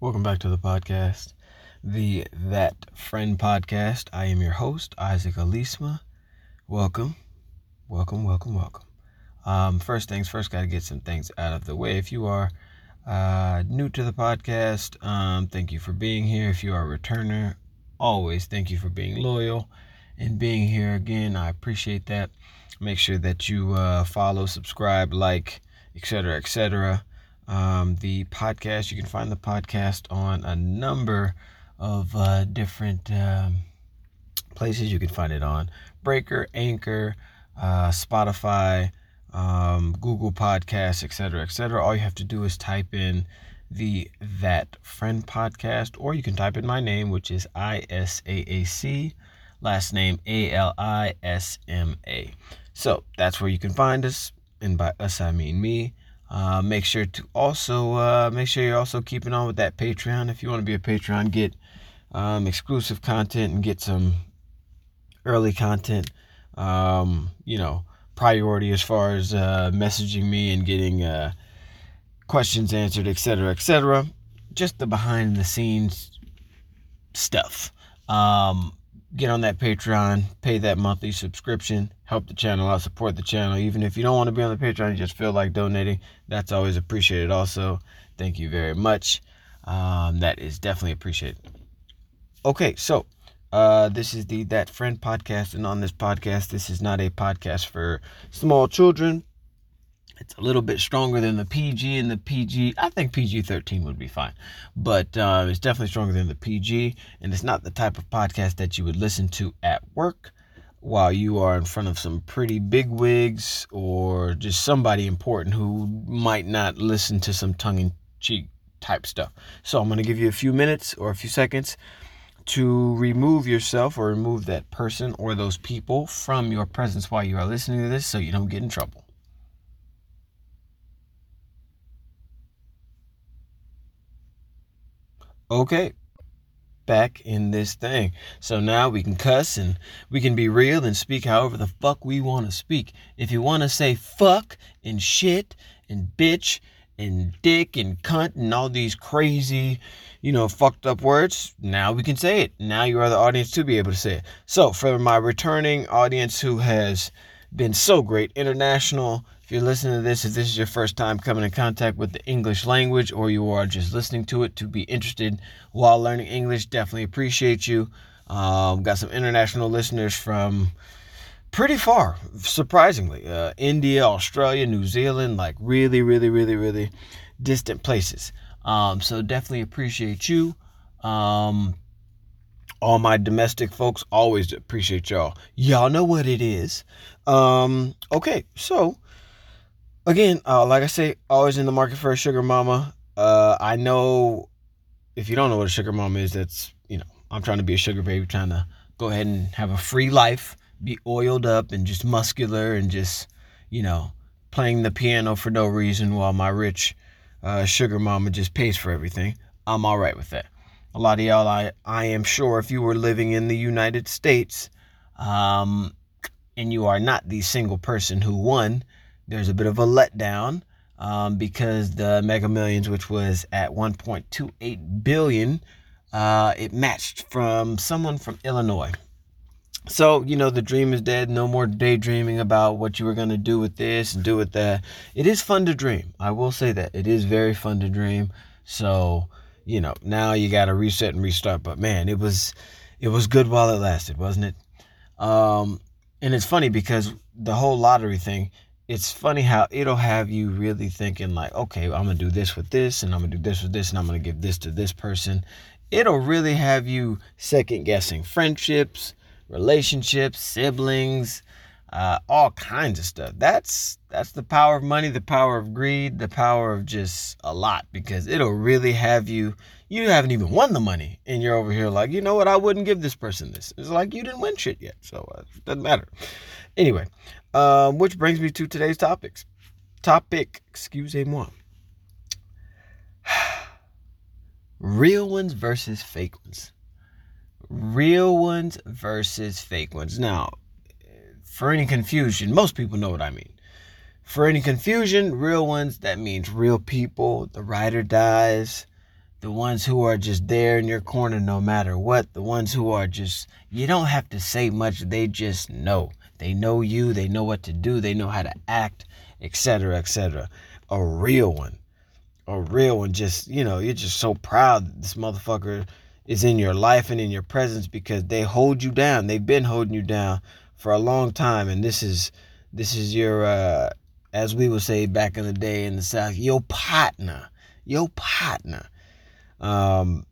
Welcome back to the podcast, the That Friend podcast. I am your host, Isaac Alisma. Welcome, welcome, welcome, welcome. Um, first things first, got to get some things out of the way. If you are uh, new to the podcast, um, thank you for being here. If you are a returner, always thank you for being loyal and being here again. I appreciate that. Make sure that you uh, follow, subscribe, like, etc., etc. Um, the podcast, you can find the podcast on a number of uh, different um, places. You can find it on Breaker, Anchor, uh, Spotify, um, Google Podcasts, etc., etc. All you have to do is type in the That Friend podcast, or you can type in my name, which is I S A A C, last name A L I S M A. So that's where you can find us, and by us I mean me. Uh, make sure to also uh, make sure you're also keeping on with that Patreon. If you want to be a Patreon, get um, exclusive content and get some early content. Um, you know, priority as far as uh, messaging me and getting uh, questions answered, etc., etc. Just the behind the scenes stuff. Um, get on that Patreon, pay that monthly subscription, help the channel out, support the channel. Even if you don't want to be on the Patreon, you just feel like donating, that's always appreciated. Also, thank you very much. Um, that is definitely appreciated. Okay, so uh, this is the That Friend podcast, and on this podcast, this is not a podcast for small children. It's a little bit stronger than the PG and the PG. I think PG 13 would be fine, but uh, it's definitely stronger than the PG, and it's not the type of podcast that you would listen to at work while you are in front of some pretty big wigs or just somebody important who might not listen to some tongue in cheek type stuff. So I'm going to give you a few minutes or a few seconds to remove yourself or remove that person or those people from your presence while you are listening to this so you don't get in trouble. Okay, back in this thing. So now we can cuss and we can be real and speak however the fuck we want to speak. If you want to say fuck and shit and bitch and dick and cunt and all these crazy you know, fucked up words, now we can say it. Now you are the audience to be able to say it. So, for my returning audience who has been so great, international, if you're listening to this, if this is your first time coming in contact with the English language or you are just listening to it to be interested while learning English, definitely appreciate you. Um, got some international listeners from pretty far, surprisingly. Uh, India, Australia, New Zealand, like really, really, really, really distant places. Um, so definitely appreciate you. Um, all my domestic folks always appreciate y'all. Y'all know what it is. Um, okay, so again, uh, like I say, always in the market for a sugar mama. Uh, I know if you don't know what a sugar mama is, that's you know, I'm trying to be a sugar baby, trying to go ahead and have a free life, be oiled up and just muscular and just, you know, playing the piano for no reason while my rich uh, sugar mama just pays for everything. I'm all right with that. A lot of y'all, I, I am sure if you were living in the United States um, and you are not the single person who won, there's a bit of a letdown um, because the Mega Millions, which was at 1.28 billion, uh, it matched from someone from Illinois. So, you know, the dream is dead. No more daydreaming about what you were to do with this and do with that. It is fun to dream. I will say that. It is very fun to dream. So, you know, now you got to reset and restart. But man, it was it was good while it lasted, wasn't it? Um, and it's funny because the whole lottery thing, it's funny how it'll have you really thinking like, okay, I'm to do this with this and I'm to do this with this and I'm to give this to this person. It'll really have you second guessing friendships, relationships, siblings, uh, all kinds of stuff. That's that's the power of money, the power of greed, the power of just a lot because it'll really have you. You haven't even won the money, and you're over here like, you know what? I wouldn't give this person this. It's like you didn't win shit yet, so uh, it doesn't matter. Anyway, um, which brings me to today's topics. Topic, excusez-moi. Real ones versus fake ones real ones versus fake ones. Now, for any confusion, most people know what I mean. For any confusion, real ones, that means real people, the ride or dies, the ones who are just there in your corner no matter what, the ones who are just, you don't have to say much, they just know. They know you, they know what to do, they know how to act, etc., etc. A real one. A real one, just, you know, you're just so proud that this motherfucker is in your life and in your presence because they hold you down. They've been holding you down for a long time, and this is this is your uh as we would say back in the day in the South, your partner. Your partner um,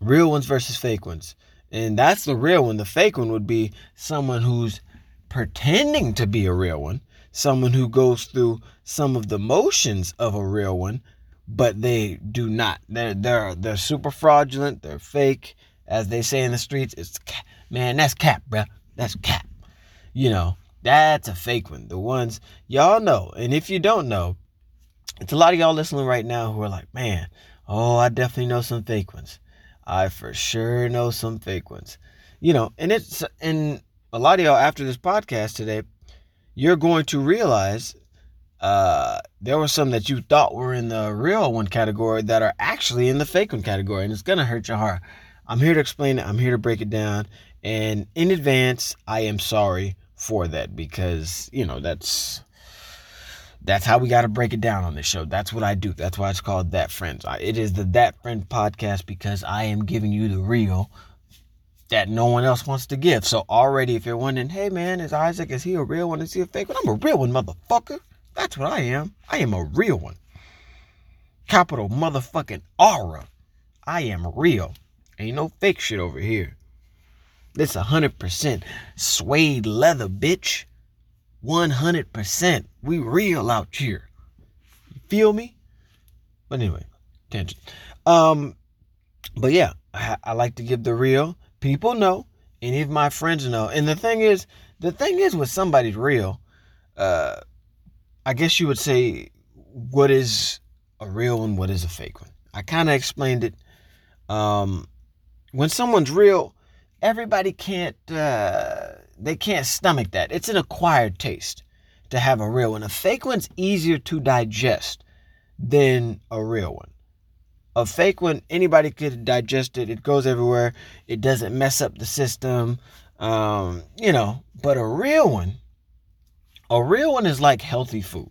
real ones versus fake ones. And that's the real one. The fake one would be someone who's pretending to be a real one, someone who goes through some of the motions of a real one, but they do not. They're they're they're super fraudulent. They're fake, as they say in the streets. It's man, that's cap, bro. That's cap. You know, that's a fake one. The ones y'all know, and if you don't know, it's a lot of y'all listening right now who are like, man, Oh, I definitely know some fake ones. I for sure know some fake ones. You know, and it's and a lot of y'all after this podcast today, you're going to realize uh, there were some that you thought were in the real one category that are actually in the fake one category, and it's gonna hurt your heart. I'm here to explain it. I'm here to break it down, and in advance, I am sorry for that because you know that's that's how we got to break it down on this show. That's what I do. That's why it's called That Friends. It is the That Friend podcast because I am giving you the real that no one else wants to give. So already, if you're wondering, hey man, is Isaac, is he a real one? Is he a fake one? I'm a real one, motherfucker. That's what I am. I am a real one. Capital motherfucking aura. I am real. Ain't no fake shit over here. This 100% suede leather, bitch. 100%. We real out here. You feel me? But anyway, tangent. Um, but yeah, I, I like to give the real. People know. Any of my friends know. And the thing is, the thing is with somebody's real, uh, I guess you would say, what is a real one? What is a fake one? I kind of explained it. Um, when someone's real, everybody can't uh, they can't stomach that. It's an acquired taste to have a real one. A fake one's easier to digest than a real one. A fake one, anybody could digest it. It goes everywhere. It doesn't mess up the system. Um, you know, but a real one, a real one is like healthy food.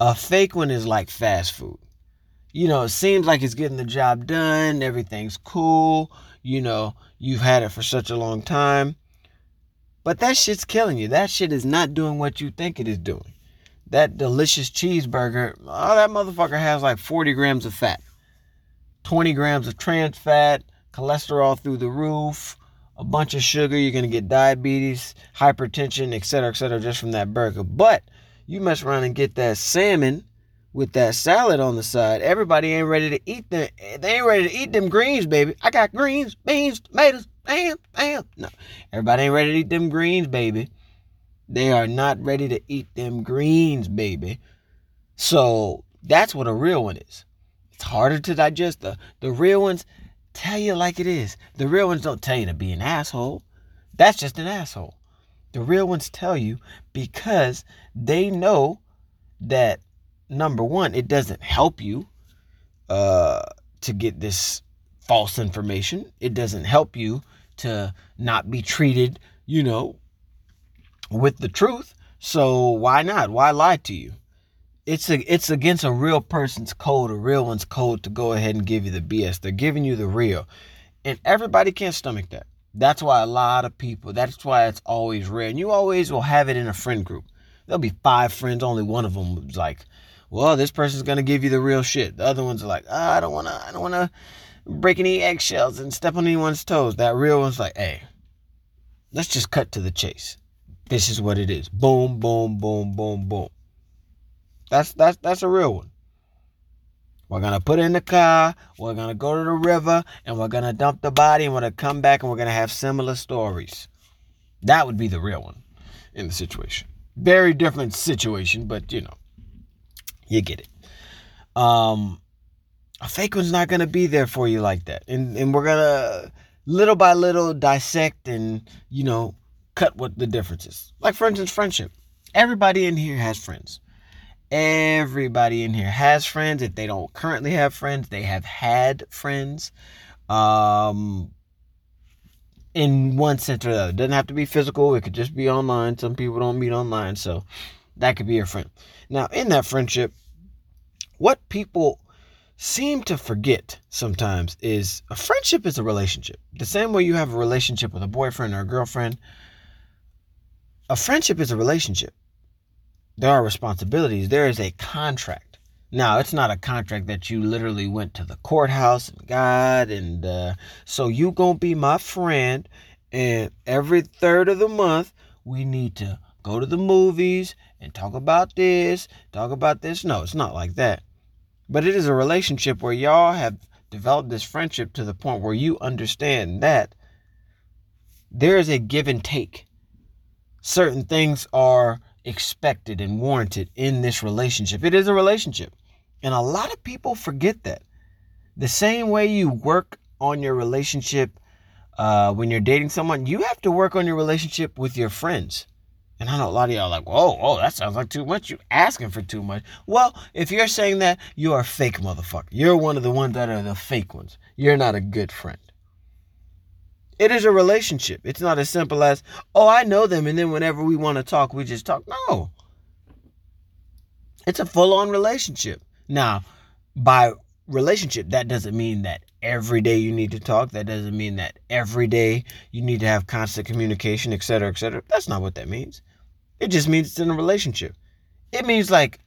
A fake one is like fast food. You know, it seems like it's getting the job done, everything's cool, you know, you've had it for such a long time. But that shit's killing you. That shit is not doing what you think it is doing. That delicious cheeseburger, oh, that motherfucker has like 40 grams of fat, 20 grams of trans fat, cholesterol through the roof, a bunch of sugar. You're going to get diabetes, hypertension, etc., etc., just from that burger. But you mess around and get that salmon with that salad on the side. Everybody ain't ready to eat them. They ain't ready to eat them greens, baby. I got greens, beans, tomatoes, bam, bam. No, everybody ain't ready to eat them greens, baby. They are not ready to eat them greens, baby. So that's what a real one is. It's harder to digest. The, the real ones tell you like it is. The real ones don't tell you to be an asshole. That's just an asshole. The real ones tell you because they know that number one, it doesn't help you uh, to get this false information. It doesn't help you to not be treated, you know, with the truth. So why not? Why lie to you? It's a, it's against a real person's code, a real one's code to go ahead and give you the BS. They're giving you the real. And everybody can't stomach that. That's why a lot of people, that's why it's always rare. And you always will have it in a friend group. There'll be five friends, only one of them was like, well, this person's gonna give you the real shit. The other ones are like, oh, I don't wanna, I don't wanna break any eggshells and step on anyone's toes. That real one's like, hey, let's just cut to the chase. This is what it is. Boom, boom, boom, boom, boom. That's that's that's a real one. We're gonna put in the car, we're gonna go to the river, and we're gonna dump the body, and we're gonna come back and we're gonna have similar stories. That would be the real one in the situation. Very different situation, but you know, you get it. Um, a fake one's not gonna be there for you like that. And and we're gonna little by little dissect and, you know, cut what the difference is. Like for instance, friendship. Everybody in here has friends. Everybody in here has friends. If they don't currently have friends, they have had friends. Um, in one sense or the other. It doesn't have to be physical, it could just be online. Some people don't meet online, so that could be your friend. Now, in that friendship, what people seem to forget sometimes is a friendship is a relationship. The same way you have a relationship with a boyfriend or a girlfriend, a friendship is a relationship. There are responsibilities, there is a contract. Now, it's not a contract that you literally went to the courthouse and got, and uh, so you gonna be my friend, and every third of the month we need to go to the movies and talk about this, talk about this. No, it's not like that. But it is a relationship where y'all have developed this friendship to the point where you understand that there is a give and take. Certain things are expected and warranted in this relationship. It is a relationship. And a lot of people forget that. The same way you work on your relationship uh, when you're dating someone, you have to work on your relationship with your friends. And I know a lot of y'all are like, whoa, whoa, that sounds like too much. You asking for too much. Well, if you're saying that, you are a fake motherfucker. You're one of the ones that are the fake ones. You're not a good friend. It is a relationship. It's not as simple as, oh, I know them, and then whenever we want to talk, we just talk. No. It's a full on relationship. Now, by relationship, that doesn't mean that every day you need to talk. That doesn't mean that every day you need to have constant communication, etc., etc. That's not what that means. It just means it's in a relationship. It means like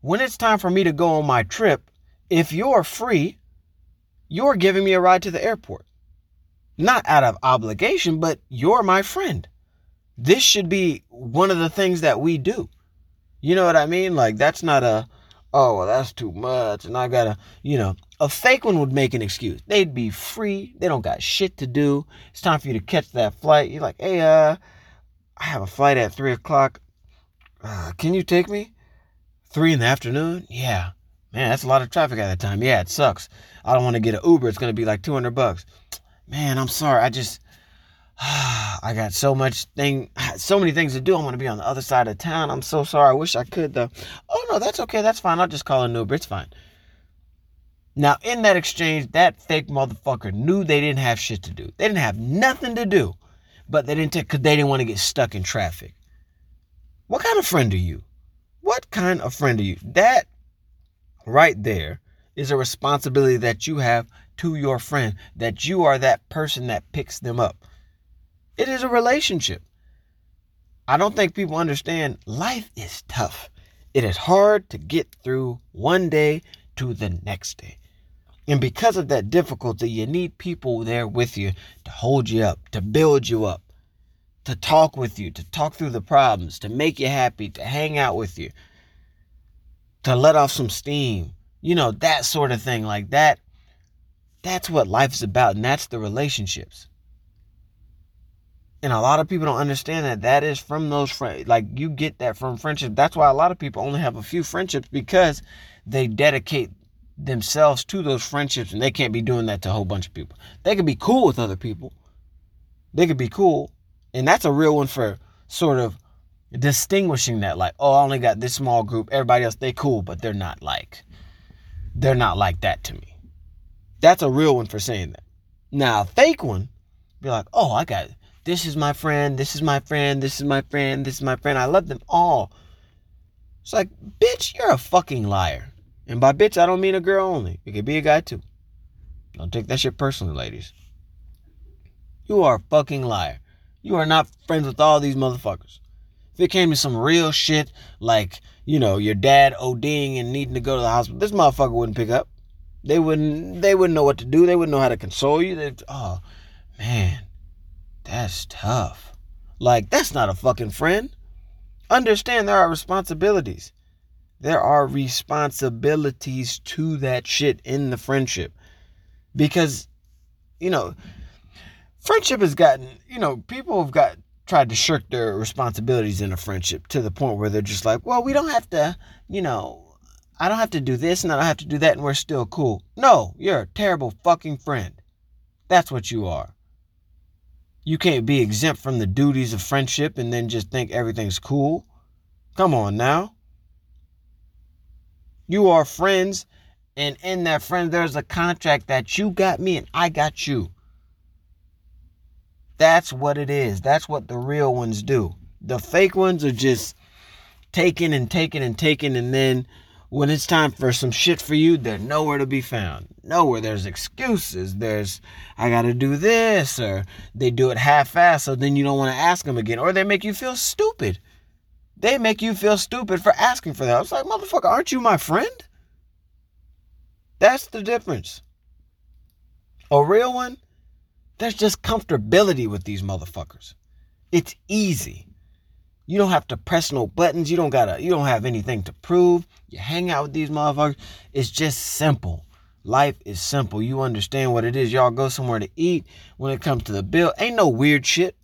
when it's time for me to go on my trip, if you're free, you're giving me a ride to the airport. Not out of obligation, but you're my friend. This should be one of the things that we do. You know what I mean? Like that's not a oh, well, that's too much. And I gotta, you know, a fake one would make an excuse. They'd be free. They don't got shit to do. It's time for you to catch that flight. You're like, hey, uh, I have a flight at three o'clock. Uh, can you take me? Three in the afternoon? Yeah. Man, that's a lot of traffic at that time. Yeah, it sucks. I don't want to get an Uber. It's gonna be like 200 bucks. Man, I'm sorry. I just I got so much thing, so many things to do. I'm gonna be on the other side of town. I'm so sorry. I wish I could though. Oh no, that's okay. That's fine. I'll just call an Uber. It's fine. Now, in that exchange, that fake motherfucker knew they didn't have shit to do. They didn't have nothing to do, but they didn't take because they didn't want to get stuck in traffic. What kind of friend are you? What kind of friend are you? That right there is a responsibility that you have to your friend. That you are that person that picks them up it is a relationship. I don't think people understand life is tough. It is hard to get through one day to the next day. And because of that difficulty, you need people there with you to hold you up, to build you up, to talk with you, to talk through the problems, to make you happy, to hang out with you, to let off some steam. You know, that sort of thing like that. That's what life's about, and that's the relationships. And a lot of people don't understand that that is from those friends. Like you get that from friendship. That's why a lot of people only have a few friendships because they dedicate themselves to those friendships and they can't be doing that to a whole bunch of people. They could be cool with other people. They could be cool. And that's a real one for sort of distinguishing that like, oh, I only got this small group. Everybody else they cool, but they're not like they're not like that to me. That's a real one for saying that. Now, a fake one be like, "Oh, I got this is my friend, this is my friend, this is my friend, this is my friend. I love them all. It's like, bitch, you're a fucking liar. And by bitch, I don't mean a girl only. It could be a guy too. Don't take that shit personally, ladies. You are a fucking liar. You are not friends with all these motherfuckers. If it came to some real shit, like, you know, your dad ODing and needing to go to the hospital, this motherfucker wouldn't pick up. They wouldn't they wouldn't know what to do. They wouldn't know how to console you. They'd, oh man. That's tough. Like, that's not a fucking friend. Understand there are responsibilities. There are responsibilities to that shit in the friendship. Because, you know, friendship has gotten, you know, people have got tried to shirk their responsibilities in a friendship to the point where they're just like, well, we don't have to, you know, I don't have to do this and I don't have to do that and we're still cool. No, you're a terrible fucking friend. That's what you are. You can't be exempt from the duties of friendship and then just think everything's cool. Come on now. You are friends, and in that friend, there's a contract that you got me and I got you. That's what it is. That's what the real ones do. The fake ones are just taking and taking and taking, and then when it's time for some shit for you, they're nowhere to be found. Nowhere. There's excuses. There's, I got to do this, or they do it half assed, so then you don't want to ask them again, or they make you feel stupid. They make you feel stupid for asking for that. Was like, motherfucker, aren't you my friend? That's the difference. A real one, there's just comfortability with these motherfuckers. It's easy. You don't have to press no buttons. You don't gotta, you don't have anything to prove. You hang out with these motherfuckers. It's just simple. Life is simple. You understand what it is. Y'all go somewhere to eat. When it comes to the bill, ain't no weird shit.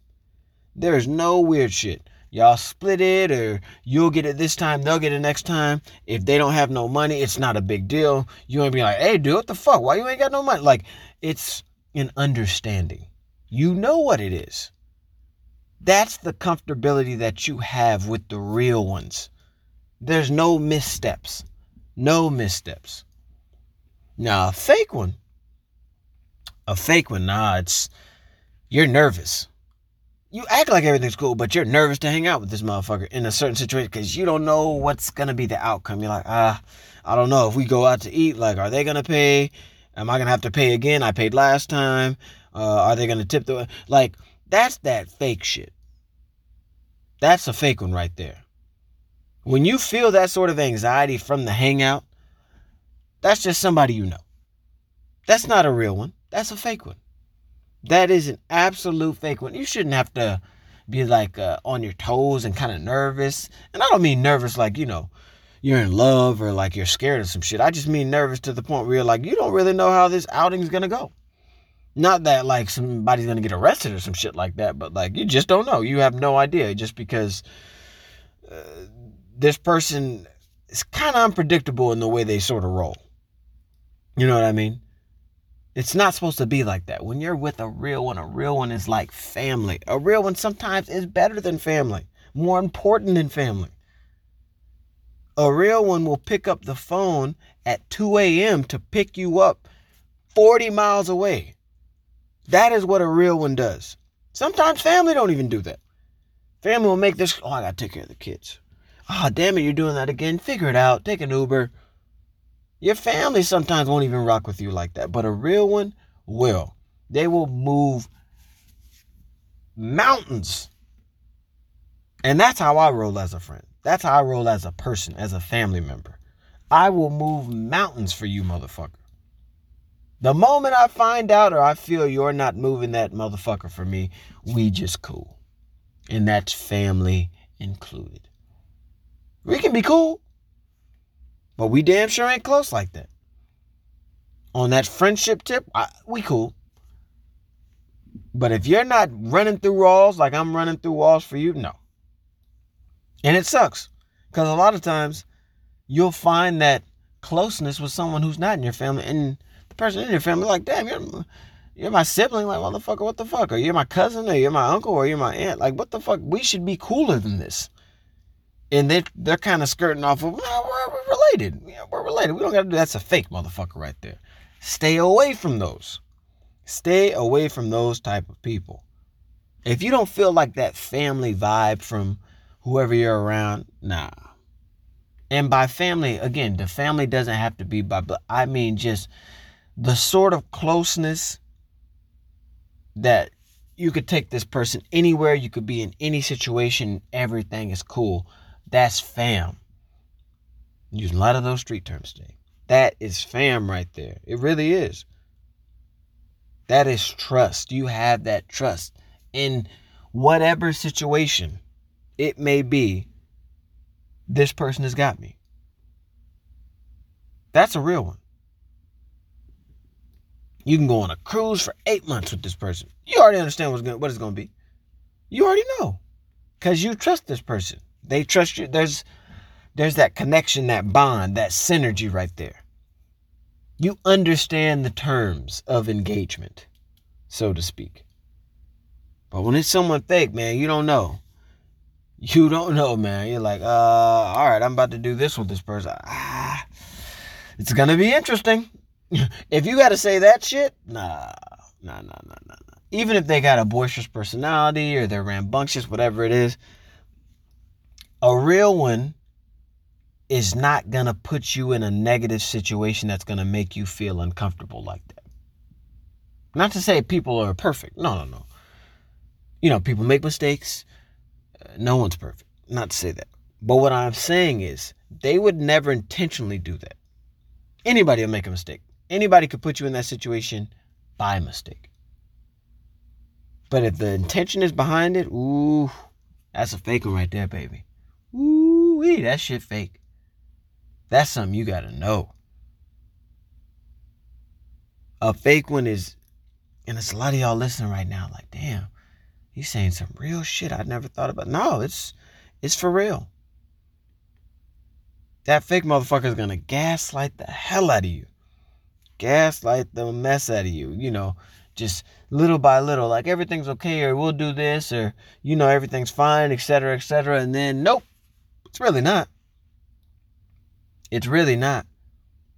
There's no weird shit. Y'all split it or you'll get it this time, they'll get it next time. If they don't have no money, it's not a big deal. You ain't be like, hey, dude, what the fuck? Why you ain't got no money? Like, it's an understanding. You know what it is. That's the comfortability that you have with the real ones. There's no missteps. No missteps. Now, a fake one, a fake one, nah, it's, you're nervous. You act like everything's cool, but you're nervous to hang out with this motherfucker in a certain situation because you don't know what's going to be the outcome. You're like, ah, I don't know. If we go out to eat, like, are they going to pay? Am I going to have to pay again? I paid last time. Uh, are they going to tip the, like, that's that fake shit. That's a fake one right there. When you feel that sort of anxiety from the hangout, that's just somebody you know. That's not a real one. That's a fake one. That is an absolute fake one. You shouldn't have to be like uh, on your toes and kind of nervous. And I don't mean nervous like, you know, you're in love or like you're scared of some shit. I just mean nervous to the point where you're like, you don't really know how this outing's going to go. Not that like somebody's gonna get arrested or some shit like that, but like you just don't know. You have no idea just because uh, this person is kind of unpredictable in the way they sort of roll. You know what I mean? It's not supposed to be like that. When you're with a real one, a real one is like family. A real one sometimes is better than family, more important than family. A real one will pick up the phone at 2 a.m. to pick you up 40 miles away. That is what a real one does. Sometimes family don't even do that. Family will make this, oh, I gotta take care of the kids. Oh, damn it, you're doing that again. Figure it out. Take an Uber. Your family sometimes won't even rock with you like that, but a real one will. They will move mountains. And that's how I roll as a friend. That's how I roll as a person, as a family member. I will move mountains for you, motherfucker. The moment I find out or I feel you're not moving that motherfucker for me, we just cool. And that's family included. We can be cool, but we damn sure ain't close like that. On that friendship tip, I, we cool. But if you're not running through walls like I'm running through walls for you, no. And it sucks because a lot of times you'll find that closeness with someone who's not in your family and person in your family like, damn, you're you're my sibling, like motherfucker, what the fuck? Or you're my cousin, or you're my uncle, or you're my aunt. Like, what the fuck? We should be cooler than this. And they they're kind of skirting off of, well, we're, we're related. Yeah, we're related. We don't gotta do that's a fake motherfucker right there. Stay away from those. Stay away from those type of people. If you don't feel like that family vibe from whoever you're around, nah. And by family, again, the family doesn't have to be by, but I mean just the sort of closeness that you could take this person anywhere, you could be in any situation, everything is cool. That's fam. Using a lot of those street terms today. That is fam right there. It really is. That is trust. You have that trust in whatever situation it may be. This person has got me. That's a real one. You can go on a cruise for eight months with this person. You already understand what's going, what it's going to be. You already know because you trust this person. They trust you. There's there's that connection, that bond, that synergy right there. You understand the terms of engagement, so to speak. But when it's someone fake, man, you don't know. You don't know, man. You're like, uh, all right, I'm about to do this with this person. Ah, it's gonna be interesting. if you gotta say that shit, nah, nah, nah, nah, nah, nah. Even if they got a boisterous personality or they're rambunctious, whatever it is, a real one is not gonna put you in a negative situation that's gonna make you feel uncomfortable like that. Not to say people are perfect. No, no, no. You know, people make mistakes. Uh, no one's perfect. Not to say that. But what I'm saying is, they would never intentionally do that. Anybody will make a mistake. Anybody could put you in that situation by mistake. But if the intention is behind it, ooh, that's a fake one right there, baby. Ooh, that shit fake. That's something you gotta know. A fake one is, and it's a lot of y'all listening right now, like, damn, he's saying some real shit I never thought about. No, it's it's for real. That fake motherfucker is gonna gaslight the hell out of you. Gaslight the mess out of you. You know, just little by little, like everything's okay, or we'll do this, or you know, everything's fine, etc., etc. And then nope, it's really not. It's really not.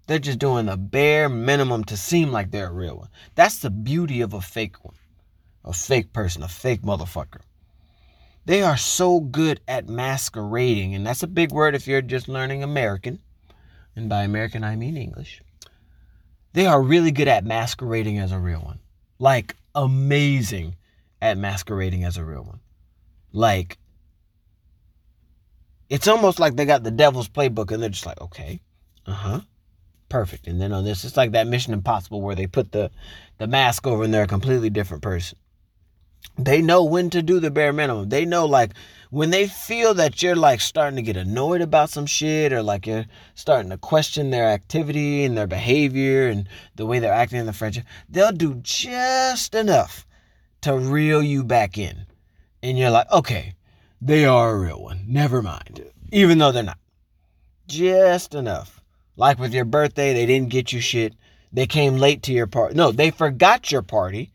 They're just doing the bare minimum to seem like they're a real one. That's the beauty of a fake one, a fake person, a fake motherfucker. They are so good at masquerading, and that's a big word if you're just learning American. And by American, I mean English. They are really good at masquerading as a real one. Like, amazing at masquerading as a real one. Like, it's almost like they got the devil's playbook and they're just like, okay, uh huh, perfect. And then on this, it's like that Mission Impossible where they put the, the mask over and they're a completely different person they know when to do the bare minimum. They know like when they feel that you're like starting to get annoyed about some shit or like you're starting to question their activity and their behavior and the way they're acting in the friendship, they'll do just enough to reel you back in. And you're like, okay, they are a real one. Never mind. Even though they're not. Just enough. Like with your birthday, they didn't get you shit. They came late to your party. No, they forgot your party.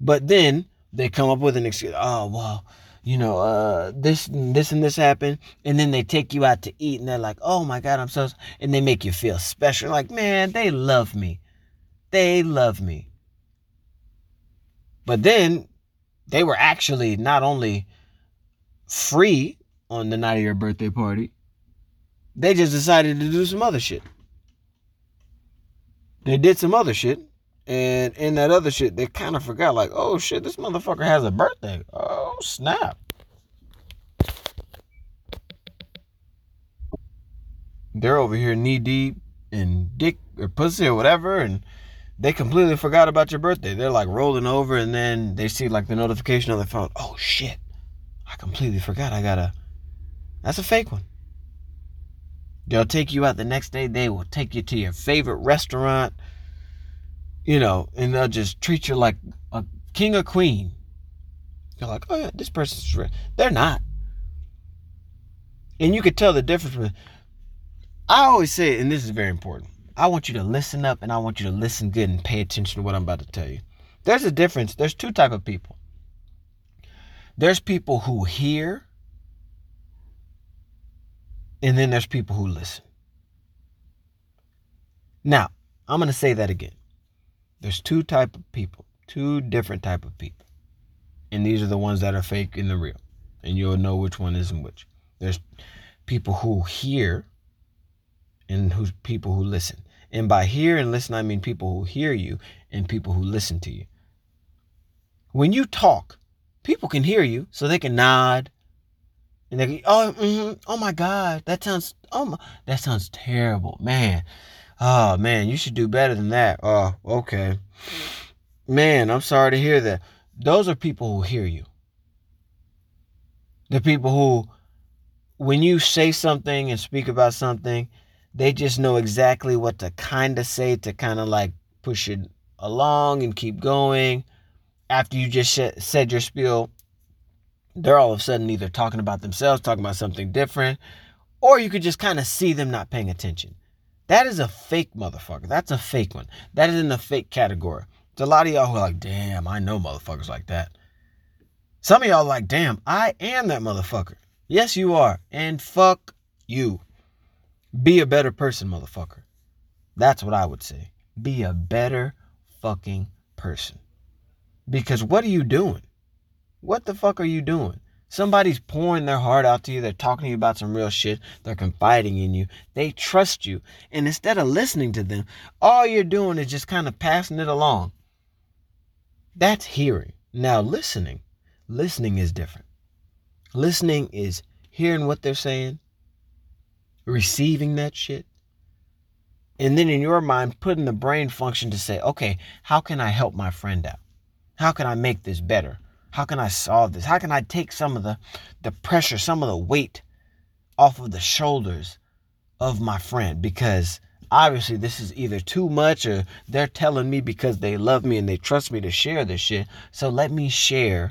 But then they come up with an excuse. Oh well, you know, uh, this this and this happened, and then they take you out to eat, and they're like, oh my god, I'm so, and they make you feel special. Like man, they love me, they love me. But then they were actually not only free on the night of your birthday party, they just decided to do some other shit. They did some other shit and in that other shit, they kind of forgot, like, oh shit, this motherfucker has a birthday. Oh, snap. They're over here knee deep in dick or pussy or whatever, and they completely forgot about your birthday. They're like rolling over, and then they see like the notification on their phone. Oh shit, I completely forgot. I gotta. That's a fake one. They'll take you out the next day. They will take you to your favorite restaurant you know, and they'll just treat you like a king or queen. You're like, oh yeah, this person's real. They're not. And you could tell the difference. I always say, and this is very important. I want you to listen up and I want you to listen good and pay attention to what I'm about to tell you. There's a difference. There's two type of people. There's people who hear, and then there's people who listen. Now, I'm going to say that again. There's two type of people, two different type of people. And these are the ones that are fake and the real. And you'll know which one isn't which. There's people who hear and who's people who listen. And by hear and listen, I mean people who hear you and people who listen to you. When you talk, people can hear you, so they can nod, and they can, oh, mm-hmm, oh my God, that sounds, oh my, that sounds terrible, man. Oh man, you should do better than that. Oh, okay. Man, I'm sorry to hear that. Those are people who hear you. The people who, when you say something and speak about something, they just know exactly what to kind of say to kind of like push it along and keep going. After you just said your spiel, they're all of a sudden either talking about themselves, talking about something different, or you could just kind of see them not paying attention. That is a fake motherfucker. That's a fake one. That is in the fake category. There's a lot of y'all who are like, damn, I know motherfuckers like that. Some of y'all like, damn, I am that motherfucker. Yes, you are. And fuck you. Be a better person, motherfucker. That's what I would say. Be a better fucking person. Because what are you doing? What the fuck are you doing? Somebody's pouring their heart out to you. They're talking to you about some real shit. They're confiding in you. They trust you. And instead of listening to them, all you're doing is just kind of passing it along. That's hearing. Now, listening. Listening is different. Listening is hearing what they're saying, receiving that shit, and then in your mind, putting the brain function to say, okay, how can I help my friend out? How can I make this better? How can I solve this? How can I take some of the, the pressure, some of the weight off of the shoulders of my friend? Because obviously this is either too much or they're telling me because they love me and they trust me to share this shit. So let me share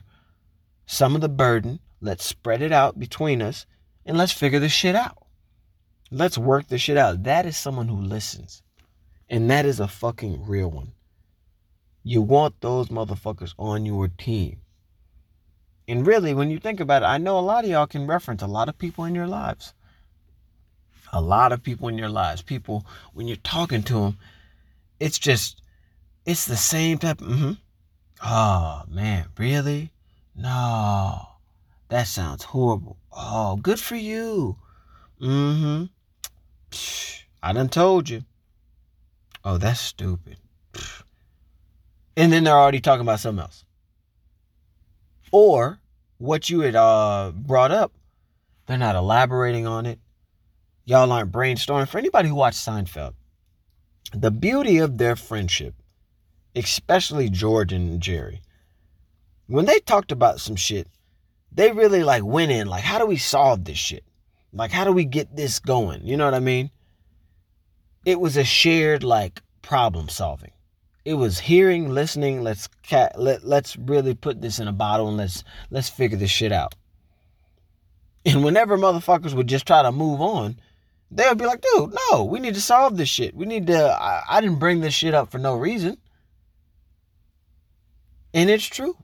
some of the burden. Let's spread it out between us and let's figure this shit out. Let's work this shit out. That is someone who listens. And that is a fucking real one. You want those motherfuckers on your team. And really, when you think about it, I know a lot of y'all can reference a lot of people in your lives. A lot of people in your lives. People, when you're talking to them, it's just, it's the same type. of, Mm-hmm. Oh, man, really? No, that sounds horrible. Oh, good for you. Mm-hmm. I done told you. Oh, that's stupid. And then they're already talking about something else. Or what you had uh, brought up, they're not elaborating on it. Y'all aren't brainstorming. For anybody who watched Seinfeld, the beauty of their friendship, especially George and Jerry, when they talked about some shit, they really like went in like, how do we solve this shit? Like, how do we get this going? You know what I mean? It was a shared like problem solving. It was hearing, listening. Let's cat. Let let's really put this in a bottle and let's let's figure this shit out. And whenever motherfuckers would just try to move on, they would be like, dude, no, we need to solve this shit. We need to. I, I didn't bring this shit up for no reason. And it's true.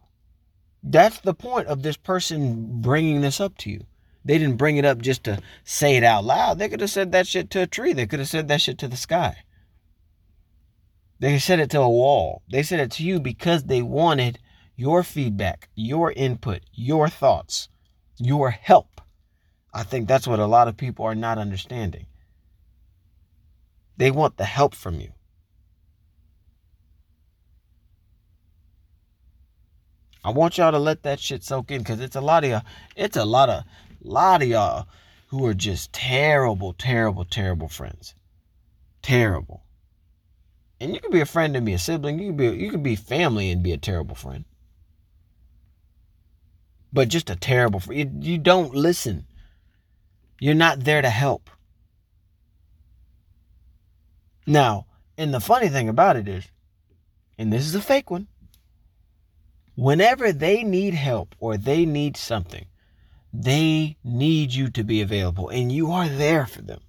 That's the point of this person bringing this up to you. They didn't bring it up just to say it out loud. They could have said that shit to a tree. They could have said that shit to the sky. They said it to a wall. They said it to you because they wanted your feedback, your input, your thoughts, your help. I think that's what a lot of people are not understanding. They want the help from you. I want y'all to let that shit soak in because it's a lot of y'all, it's a lot of lot of y'all who are just terrible, terrible, terrible friends. Terrible. And you can be a friend and be a sibling. You can be you can be family and be a terrible friend. But just a terrible friend. You, you don't listen. You're not there to help. Now, and the funny thing about it is, and this is a fake one, whenever they need help or they need something, they need you to be available and you are there for them.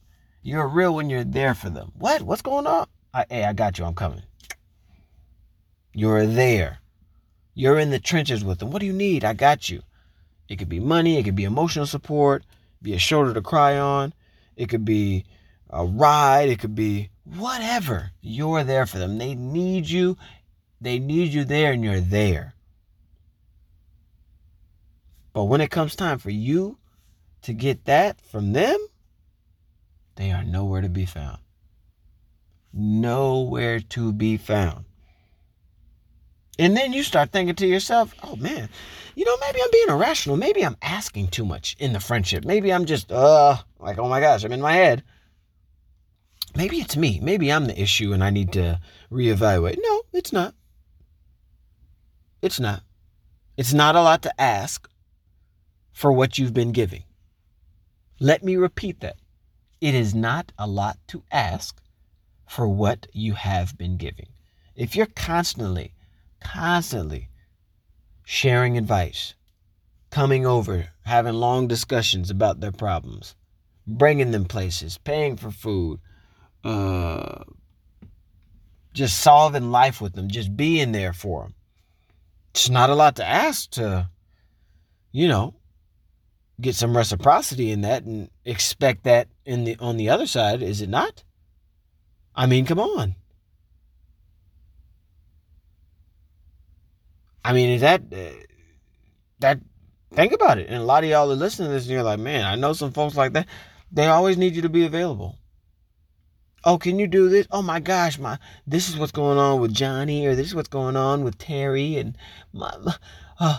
You're real when you're there for them. What? What's going on? I, hey, I got you. I'm coming. You're there. You're in the trenches with them. What do you need? I got you. It could be money. It could be emotional support. Be a shoulder to cry on. It could be a ride. It could be whatever. You're there for them. They need you. They need you there, and you're there. But when it comes time for you to get that from them, they are nowhere to be found. Nowhere to be found. And then you start thinking to yourself, oh man, you know, maybe I'm being irrational. Maybe I'm asking too much in the friendship. Maybe I'm just, uh, like, oh my gosh, I'm in my head. Maybe it's me. Maybe I'm the issue and I need to reevaluate. No, it's not. It's not. It's not a lot to ask for what you've been giving. Let me repeat that. It is not a lot to ask for what you have been giving. If you're constantly, constantly sharing advice, coming over, having long discussions about their problems, bringing them places, paying for food, uh, just solving life with them, just being there for them. It's not a lot to ask to, you know, get some reciprocity in that and expect that in the on the other side, is it not? I mean, come on. I mean, is that uh, that? Think about it. And a lot of y'all are listening to this, and you're like, man, I know some folks like that. They always need you to be available. Oh, can you do this? Oh my gosh, my this is what's going on with Johnny, or this is what's going on with Terry, and my, my oh,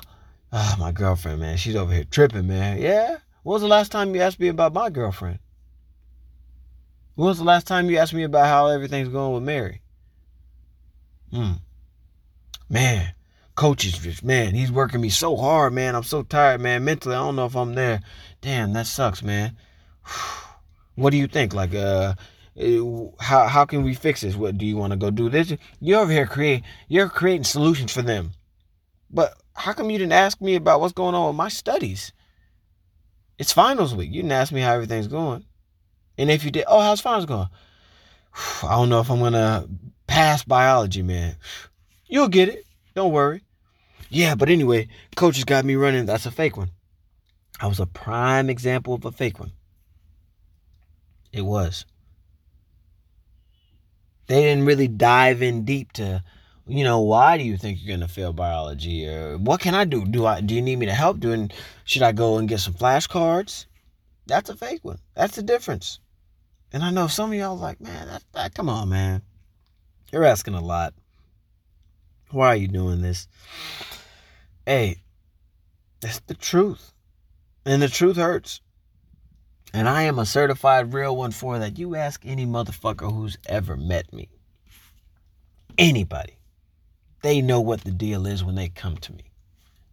my girlfriend, man, she's over here tripping, man. Yeah. When was the last time you asked me about my girlfriend? When was the last time you asked me about how everything's going with Mary? Hmm. Man, coach is just man, he's working me so hard, man. I'm so tired, man. Mentally, I don't know if I'm there. Damn, that sucks, man. What do you think? Like, uh, how how can we fix this? What do you want to go do this? You're over here create you're creating solutions for them. But how come you didn't ask me about what's going on with my studies? It's finals week. You didn't ask me how everything's going. And if you did, oh, how's finals going? I don't know if I'm gonna pass biology, man. You'll get it. Don't worry. Yeah, but anyway, coaches got me running. That's a fake one. I was a prime example of a fake one. It was. They didn't really dive in deep to, you know, why do you think you're gonna fail biology, or what can I do? Do I do you need me to help? Doing should I go and get some flashcards? That's a fake one. That's the difference. And I know some of y'all like, man, that, that come on, man. You're asking a lot. Why are you doing this? Hey, that's the truth. And the truth hurts. And I am a certified real one for that. You ask any motherfucker who's ever met me. Anybody. They know what the deal is when they come to me.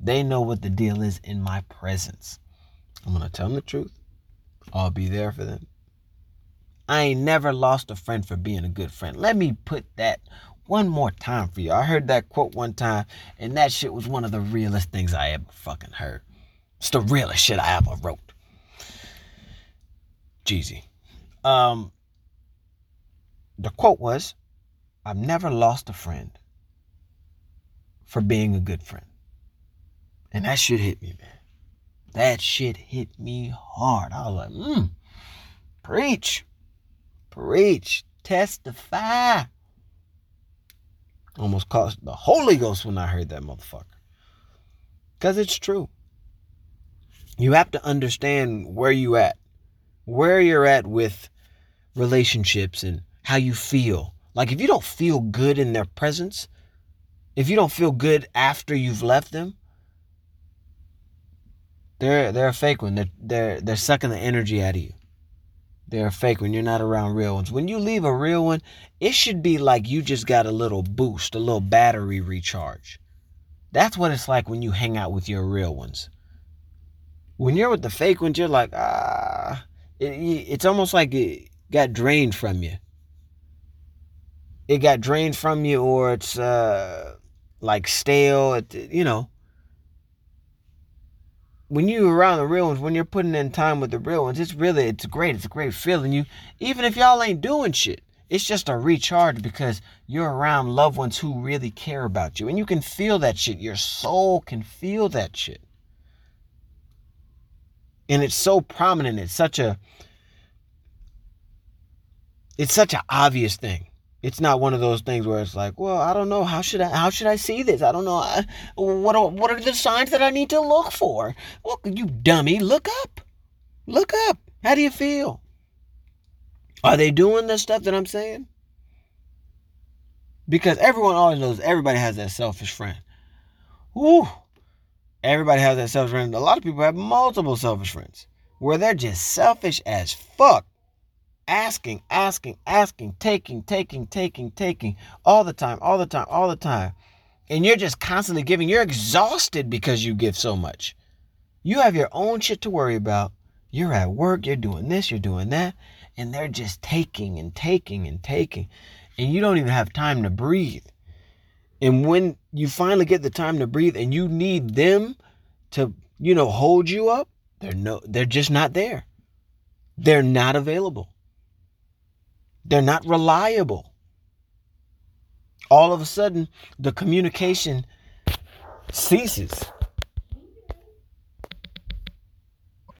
They know what the deal is in my presence. I'm going to tell them the truth. I'll be there for them. I ain't never lost a friend for being a good friend. Let me put that one more time for you. I heard that quote one time, and that shit was one of the realest things I ever fucking heard. It's the realest shit I ever wrote. Jeezy. Um, the quote was, I've never lost a friend for being a good friend. And that shit hit me, man. That shit hit me hard. I was like, mm, preach, preach, testify. Almost cost the Holy Ghost when I heard that motherfucker. Because it's true. You have to understand where you at, where you're at with relationships and how you feel. Like if you don't feel good in their presence, if you don't feel good after you've left them, they're they're a fake one. They're they're they're sucking the energy out of you. They're a fake when you're not around real ones. When you leave a real one, it should be like you just got a little boost, a little battery recharge. That's what it's like when you hang out with your real ones. When you're with the fake ones, you're like, ah, it, it's almost like it got drained from you. It got drained from you, or it's uh, like stale. It, you know, when you're around the real ones, when you're putting in time with the real ones, it's really it's great. It's a great feeling. You even if y'all ain't doing shit, it's just a recharge because you're around loved ones who really care about you. And you can feel that shit. Your soul can feel that shit. And it's so prominent. It's such a it's such an obvious thing. It's not one of those things where it's like, well, I don't know. How should I? How should I see this? I don't know. I, what are, What are the signs that I need to look for? Well, you dummy, look up. Look up. How do you feel? Are they doing the stuff that I'm saying? Because everyone always knows everybody has that selfish friend. Woo! Everybody has that selfish friend. A lot of people have multiple selfish friends where they're just selfish as fuck asking, asking, asking, taking, taking, taking, taking all the time, all the time, all the time. And you're just constantly giving. You're exhausted because you give so much. You have your own shit to worry about. You're at work, you're doing this, you're doing that, and they're just taking and taking and taking. And you don't even have time to breathe. And when you finally get the time to breathe and you need them to, you know, hold you up, they're no they're just not there. They're not available. They're not reliable. All of a sudden, the communication ceases.